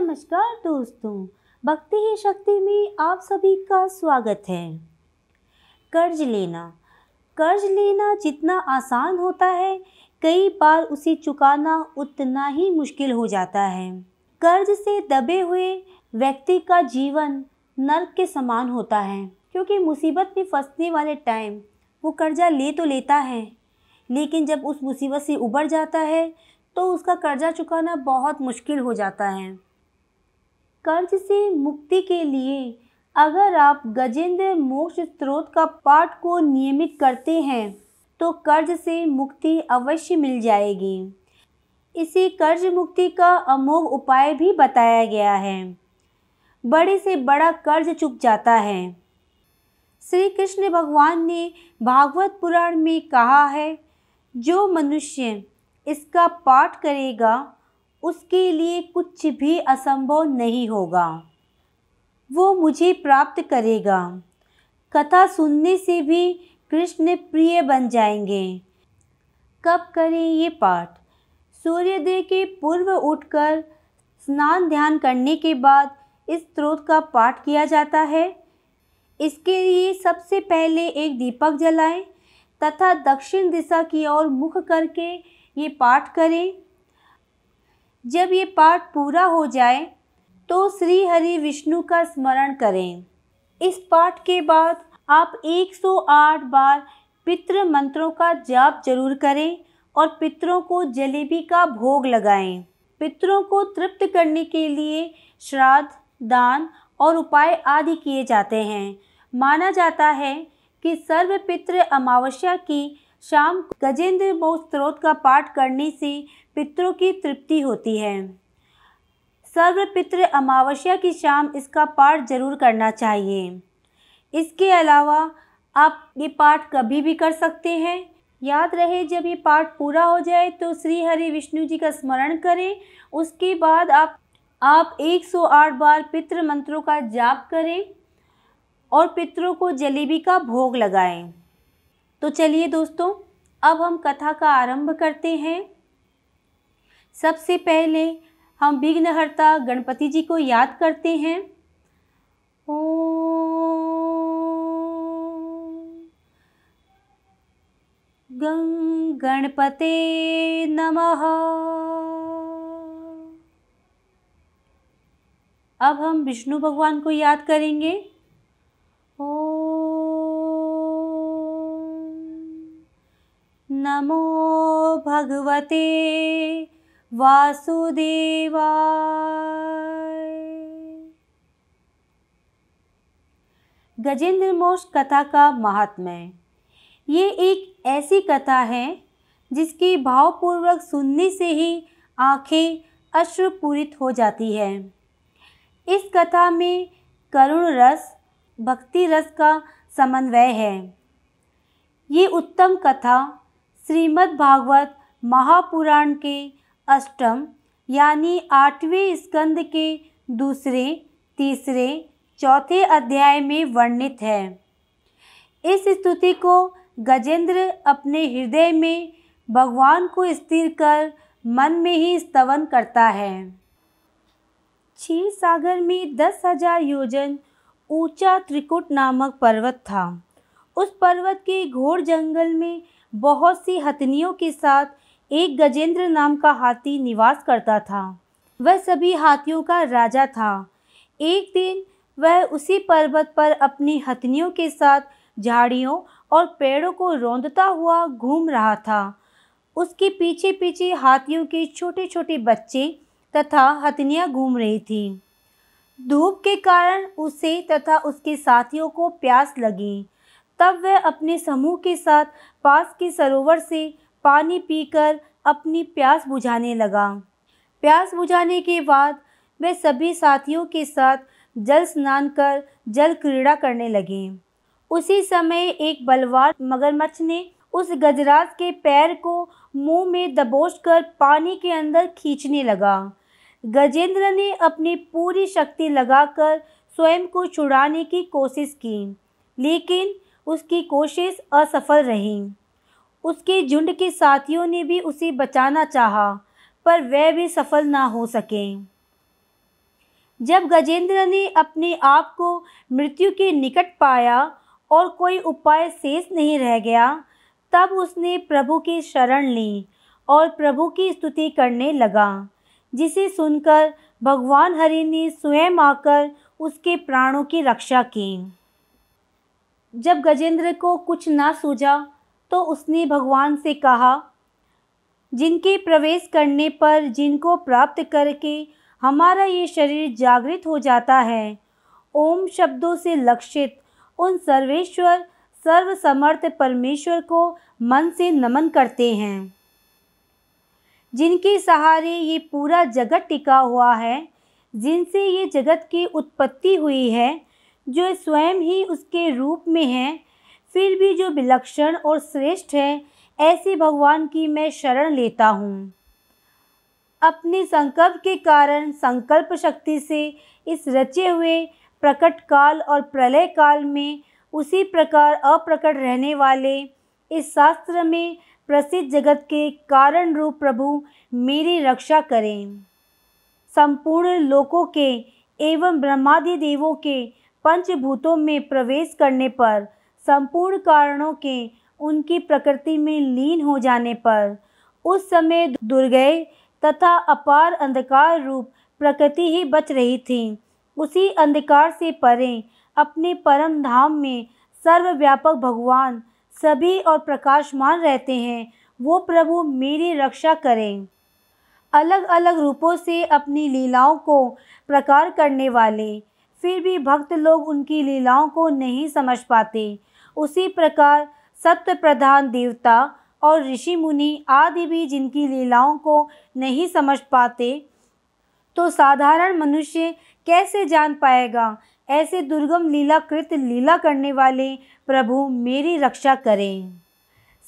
नमस्कार दोस्तों, भक्ति ही शक्ति में आप सभी का स्वागत है। कर्ज लेना। कर्ज लेना जितना आसान होता है, कई बार उसे चुकाना उतना ही मुश्किल हो जाता है। कर्ज से दबे हुए व्यक्ति का जीवन नर्क के समान होता है, क्योंकि मुसीबत में फंसने वाले टाइम वो कर्जा ले तो लेता है, लेकिन जब उस मुसीबत से उबर जाता है तो उसका कर्जा चुकाना बहुत मुश्किल हो जाता है। कर्ज से मुक्ति के लिए, अगर आप गजेंद्र मोक्ष स्त्रोत का पाठ को नियमित करते हैं तो कर्ज से मुक्ति अवश्य मिल जाएगी। इसी कर्ज मुक्ति का अमोघ उपाय भी बताया गया है। बड़े से बड़ा कर्ज चुक जाता है। श्री कृष्ण भगवान ने भागवत पुराण में कहा है, जो मनुष्य इसका पाठ करेगा उसके लिए कुछ भी असंभव नहीं होगा। वो मुझे प्राप्त करेगा। कथा सुनने से भी कृष्ण प्रिय बन जाएँगे। कब करें ये पाठ? सूर्योदय के पूर्व उठकर स्नान ध्यान करने के बाद इस स्त्रोत का पाठ किया जाता है। इसके लिए सबसे पहले एक दीपक जलाएँ तथा दक्षिण दिशा की ओर मुख करके ये पाठ करें। जब ये पाठ पूरा हो जाए तो श्री हरि विष्णु का स्मरण करें। इस पाठ के बाद आप 108 बार पितृ मंत्रों का जाप ज़रूर करें और पितरों को जलेबी का भोग लगाएँ। पितरों को तृप्त करने के लिए श्राद्ध, दान और उपाय आदि किए जाते हैं। माना जाता है कि सर्व पितृ अमावस्या की शाम गजेंद्र मोक्ष स्त्रोत का पाठ करने से पितरों की तृप्ति होती है। सर्वपित्र अमावस्या की शाम इसका पाठ ज़रूर करना चाहिए। इसके अलावा आप ये पाठ कभी भी कर सकते हैं। याद रहे, जब ये पाठ पूरा हो जाए तो श्री हरि विष्णु जी का स्मरण करें। उसके बाद आप आप 108 बार पितृ मंत्रों का जाप करें और पितरों को जलेबी का भोग लगाएँ। तो चलिए दोस्तों, अब हम कथा का आरंभ करते हैं। सबसे पहले हम विघ्नहर्ता गणपति जी को याद करते हैं। ओ गणपते नमः। अब हम विष्णु भगवान को याद करेंगे। ओ नमो भगवते वासुदेवाय। गजेंद्र मोक्ष कथा का महात्म्य। ये एक ऐसी कथा है जिसकी भावपूर्वक सुनने से ही आँखें अश्रुपूरित हो जाती है। इस कथा में करुण रस, भक्ति रस का समन्वय है। ये उत्तम कथा श्रीमद् भागवत महापुराण के अष्टम, यानी आठवें स्कंद के दूसरे, तीसरे, चौथे अध्याय में वर्णित है। इस स्तुति को गजेंद्र अपने हृदय में भगवान को स्थिर कर मन में ही स्तवन करता है। क्षीर सागर में दस हज़ार योजन ऊँचा त्रिकुट नामक पर्वत था। उस पर्वत के घोर जंगल में बहुत सी हथनियों के साथ एक गजेंद्र नाम का हाथी निवास करता था। वह सभी हाथियों का राजा था। एक दिन वह उसी पर्वत पर अपनी हथनियों के साथ झाड़ियों और पेड़ों को रौंदता हुआ घूम रहा था। उसके पीछे पीछे हाथियों के छोटे छोटे बच्चे तथा हथनियाँ घूम रही थी। धूप के कारण उसे तथा उसके साथियों को प्यास लगी। तब वह अपने समूह के साथ पास के सरोवर से पानी पीकर अपनी प्यास बुझाने लगा। प्यास बुझाने के बाद वे सभी साथियों के साथ जल स्नान कर जल क्रीड़ा करने लगे। उसी समय एक बलवान मगरमच्छ ने उस गजराज के पैर को मुँह में दबोच कर पानी के अंदर खींचने लगा। गजेंद्र ने अपनी पूरी शक्ति लगाकर स्वयं को छुड़ाने की कोशिश की, लेकिन उसकी कोशिश असफल रही। उसके झुंड के साथियों ने भी उसे बचाना चाहा, पर वह भी सफल ना हो सके। जब गजेंद्र ने अपने आप को मृत्यु के निकट पाया और कोई उपाय शेष नहीं रह गया, तब उसने प्रभु की शरण ली और प्रभु की स्तुति करने लगा, जिसे सुनकर भगवान हरि ने स्वयं आकर उसके प्राणों की रक्षा की। जब गजेंद्र को कुछ ना सूझा तो उसने भगवान से कहा, जिनके प्रवेश करने पर जिनको प्राप्त करके हमारा ये शरीर जागृत हो जाता है, ओम शब्दों से लक्षित उन सर्वेश्वर, सर्वसमर्थ परमेश्वर को मन से नमन करते हैं। जिनके सहारे ये पूरा जगत टिका हुआ है, जिनसे ये जगत की उत्पत्ति हुई है, जो स्वयं ही उसके रूप में है फिर भी जो विलक्षण और श्रेष्ठ है, ऐसे भगवान की मैं शरण लेता हूँ। अपने संकल्प के कारण, संकल्प शक्ति से इस रचे हुए प्रकट काल और प्रलय काल में उसी प्रकार अप्रकट रहने वाले इस शास्त्र में प्रसिद्ध जगत के कारण रूप प्रभु मेरी रक्षा करें। संपूर्ण लोकों के एवं ब्रह्मादि देवों के पंचभूतों में प्रवेश करने पर संपूर्ण कारणों के उनकी प्रकृति में लीन हो जाने पर, उस समय दुर्गय तथा अपार अंधकार रूप प्रकृति ही बच रही थी। उसी अंधकार से परे, अपने परम धाम में सर्वव्यापक भगवान सभी और प्रकाशमान रहते हैं, वो प्रभु मेरी रक्षा करें। अलग अलग रूपों से अपनी लीलाओं को प्रकार करने वाले, फिर भी भक्त लोग उनकी लीलाओं को नहीं समझ पाते। उसी प्रकार सत्य प्रधान देवता और ऋषि मुनि आदि भी जिनकी लीलाओं को नहीं समझ पाते तो साधारण मनुष्य कैसे जान पाएगा? ऐसे दुर्गम लीलाकृत लीला करने वाले प्रभु मेरी रक्षा करें।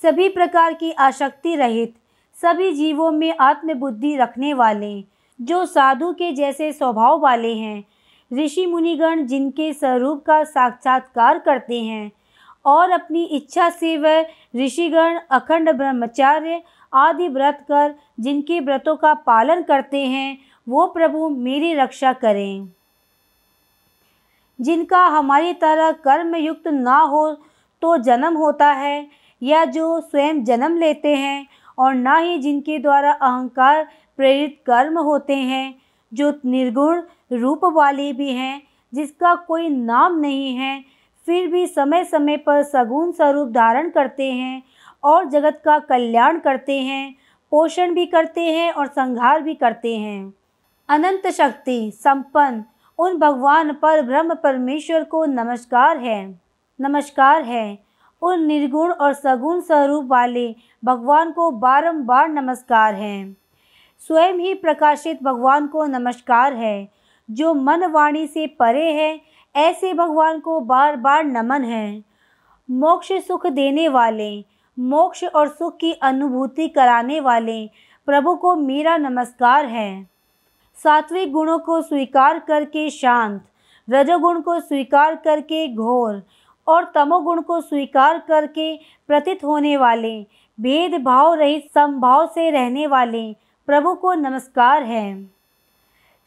सभी प्रकार की आसक्ति रहित, सभी जीवों में आत्मबुद्धि रखने वाले, जो साधु के जैसे स्वभाव वाले हैं, ऋषि मुनिगण जिनके स्वरूप का साक्षात्कार करते हैं और अपनी इच्छा से वह ऋषिगण, अखंड ब्रह्मचार्य आदि व्रत कर, जिनके व्रतों का पालन करते हैं, वो प्रभु मेरी रक्षा करें। जिनका हमारी तरह कर्म युक्त ना हो तो जन्म होता है, या जो स्वयं जन्म लेते हैं, और ना ही जिनके द्वारा अहंकार प्रेरित कर्म होते हैं, जो निर्गुण रूप वाले भी हैं, जिसका कोई नाम नहीं है फिर भी समय समय पर सगुण स्वरूप धारण करते हैं और जगत का कल्याण करते हैं, पोषण भी करते हैं और संहार भी करते हैं। अनंत शक्ति, संपन्न, उन भगवान पर ब्रह्म परमेश्वर को नमस्कार है। नमस्कार है। उन निर्गुण और सगुण स्वरूप वाले भगवान को बारंबार नमस्कार है। स्वयं ही प्रकाशित भगवान को नमस्कार है, जो मन वाणी से परे है ऐसे भगवान को बार बार नमन है। मोक्ष सुख देने वाले, मोक्ष और सुख की अनुभूति कराने वाले प्रभु को मेरा नमस्कार है। सात्विक गुणों को स्वीकार करके शांत, रजोगुण को स्वीकार करके घोर और तमोगुण को स्वीकार करके प्रतीत होने वाले, भेदभाव रहित संभाव से रहने वाले प्रभु को नमस्कार है।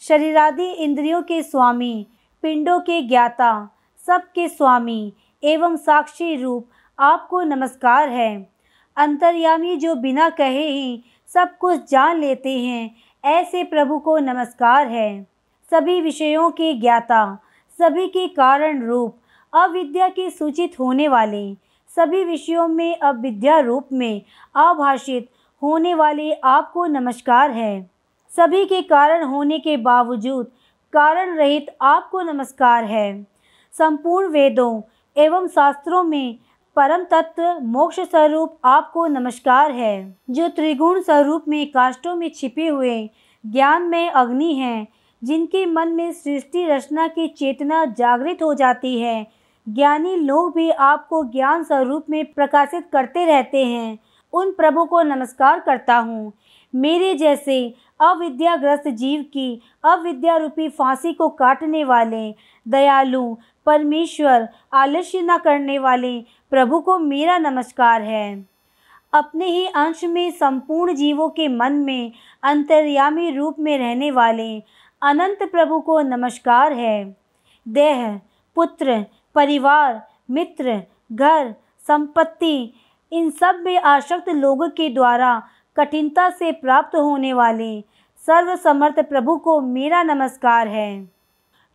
शरीरादि इंद्रियों के स्वामी पिंडों के ज्ञाता, सबके स्वामी एवं साक्षी रूप आपको नमस्कार है। अंतर्यामी जो बिना कहे ही सब कुछ जान लेते हैं, ऐसे प्रभु को नमस्कार है। सभी विषयों के ज्ञाता, सभी के कारण रूप अविद्या के सूचित होने वाले, सभी विषयों में अविद्या रूप में आभाषित होने वाले आपको नमस्कार है। सभी के कारण होने के बावजूद कारण रहित आपको नमस्कार है। संपूर्ण वेदों एवं शास्त्रों में परम तत्व मोक्ष स्वरूप आपको नमस्कार है। जो त्रिगुण स्वरूप में काष्टों में छिपे हुए ज्ञान में अग्नि हैं, जिनके मन में सृष्टि रचना की चेतना जागृत हो जाती है, ज्ञानी लोग भी आपको ज्ञान स्वरूप में प्रकाशित करते रहते हैं। उन प्रभु को नमस्कार करता हूँ। मेरे जैसे अविद्याग्रस्त जीव की अविद्या रूपी फांसी को काटने वाले, दयालु, परमेश्वर, आलस्य न करने वाले प्रभु को मेरा नमस्कार है। अपने ही अंश में संपूर्ण जीवों के मन में अंतर्यामी रूप में रहने वाले अनंत प्रभु को नमस्कार है। देह, पुत्र, परिवार, मित्र, घर, संपत्ति, इन सब में आसक्त लोगों के द्वारा कठिनता से प्राप्त होने वाले सर्वसमर्थ प्रभु को मेरा नमस्कार है।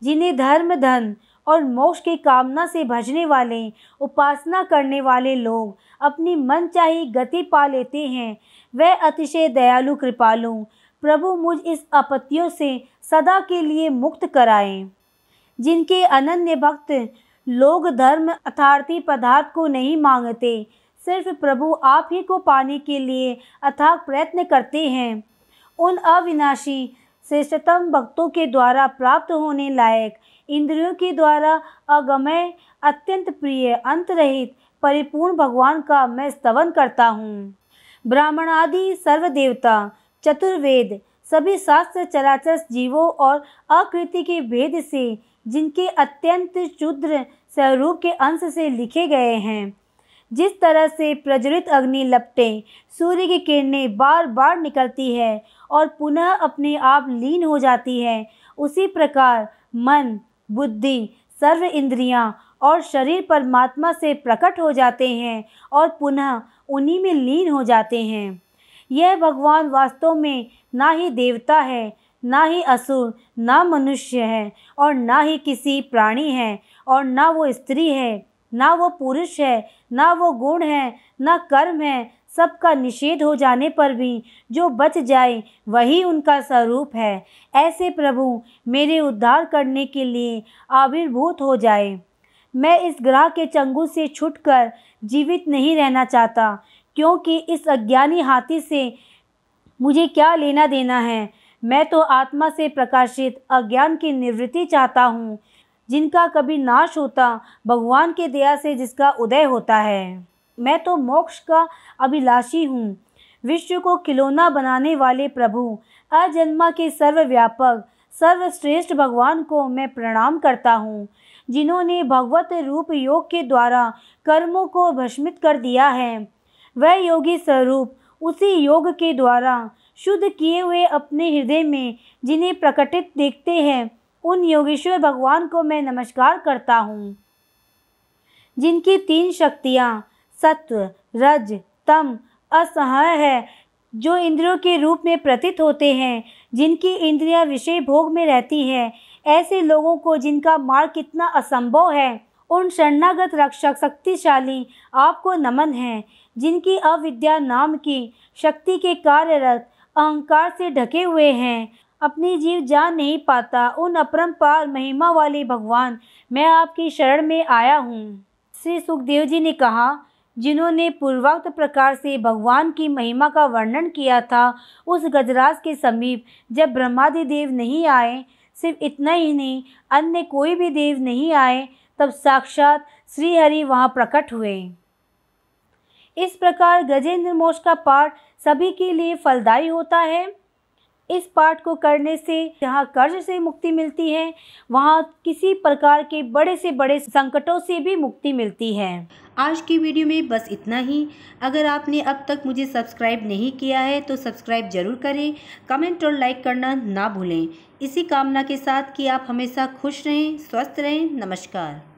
जिन्हें धर्म, धन और मोक्ष की कामना से भजने वाले, उपासना करने वाले लोग अपनी मन चाही गति पा लेते हैं, वह अतिशय दयालु, कृपालु, प्रभु मुझ इस आपत्तियों से सदा के लिए मुक्त कराएँ। जिनके अनन्य भक्त लोग धर्म अथार्थी पदार्थ को नहीं मांगते सिर्फ़ प्रभु आप ही को पाने के लिए अथाक प्रयत्न करते हैं। उन अविनाशी श्रेष्ठतम भक्तों के द्वारा प्राप्त होने लायक इंद्रियों के द्वारा अगमय, अत्यंत प्रिय, अंतरहित, परिपूर्ण भगवान का मैं स्तवन करता हूँ। ब्राह्मण आदि सर्व देवता चतुर्वेद, सभी शास्त्र चराचर जीवों और आकृति के भेद से जिनके अत्यंत शुद्र स्वरूप के अंश से लिखे गए हैं जिस तरह से प्रज्वलित अग्नि लपटे, सूर्य की किरणें बार बार निकलती है और पुनः अपने आप लीन हो जाती है, उसी प्रकार मन, बुद्धि, सर्व इंद्रियाँ और शरीर परमात्मा से प्रकट हो जाते हैं और पुनः उन्हीं में लीन हो जाते हैं। यह भगवान वास्तव में ना ही देवता है, ना ही असुर, ना मनुष्य है और ना ही किसी प्राणी है और ना वो स्त्री है, ना वो पुरुष है ना वो गुण है, ना कर्म है, सबका निषेध हो जाने पर भी जो बच जाए, वही उनका स्वरूप है। ऐसे प्रभु, मेरे उद्धार करने के लिए आविर्भूत हो जाए। मैं इस ग्रह के चंगु से छुटकर जीवित नहीं रहना चाहता, क्योंकि इस अज्ञानी हाथी से मुझे क्या लेना देना है? मैं तो आत्मा से प्रकाशित अज्ञान की निवृत्ति चाहता हूँ। जिनका कभी नाश होता भगवान के दया से जिसका उदय होता है। मैं तो मोक्ष का अभिलाषी हूँ। विश्व को खिलौना बनाने वाले प्रभु, अजन्मा के सर्वव्यापक, सर्वश्रेष्ठ भगवान को मैं प्रणाम करता हूँ, जिन्होंने भगवत रूप योग के द्वारा कर्मों को भस्मित कर दिया है। वह योगी स्वरूप उसी योग के द्वारा शुद्ध किए हुए अपने हृदय में जिन्हें प्रकटित देखते हैं उन योगेश्वर भगवान को मैं नमस्कार करता हूँ। जिनकी तीन शक्तियाँ, सत्व, रज, तम, असहाय है, जो इंद्रियों के रूप में प्रतीत होते हैं, जिनकी इंद्रियाँ विषय भोग में रहती हैं, ऐसे लोगों को जिनका मार्ग कितना असंभव है, उन शरणागत रक्षक शक्तिशाली आपको नमन है, जिनकी अविद्या नाम की शक्ति के कार्यरत अहंकार से ढके हुए हैं अपनी जीव जान नहीं पाता, उन अपरंपार महिमा वाले भगवान। मैं आपकी शरण में आया हूँ। श्री सुखदेव जी ने कहा, जिन्होंने पूर्वोक्त प्रकार से भगवान की महिमा का वर्णन किया था, उस गजराज के समीप जब ब्रह्मादि देव नहीं आए, सिर्फ़ इतना ही नहीं, अन्य कोई भी देव नहीं आए, तब साक्षात श्री हरि वहाँ प्रकट हुए। इस प्रकार गजेंद्र मोक्ष का पाठ सभी के लिए फलदायी होता है। इस पाठ को करने से, जहाँ कर्ज से मुक्ति मिलती है, वहाँ किसी प्रकार के बड़े से बड़े संकटों से भी मुक्ति मिलती है। आज की वीडियो में बस इतना ही। अगर आपने अब तक मुझे सब्सक्राइब नहीं किया है तो सब्सक्राइब ज़रूर करें। कमेंट और लाइक करना ना भूलें। इसी कामना के साथ कि आप हमेशा खुश रहें, स्वस्थ रहें। नमस्कार।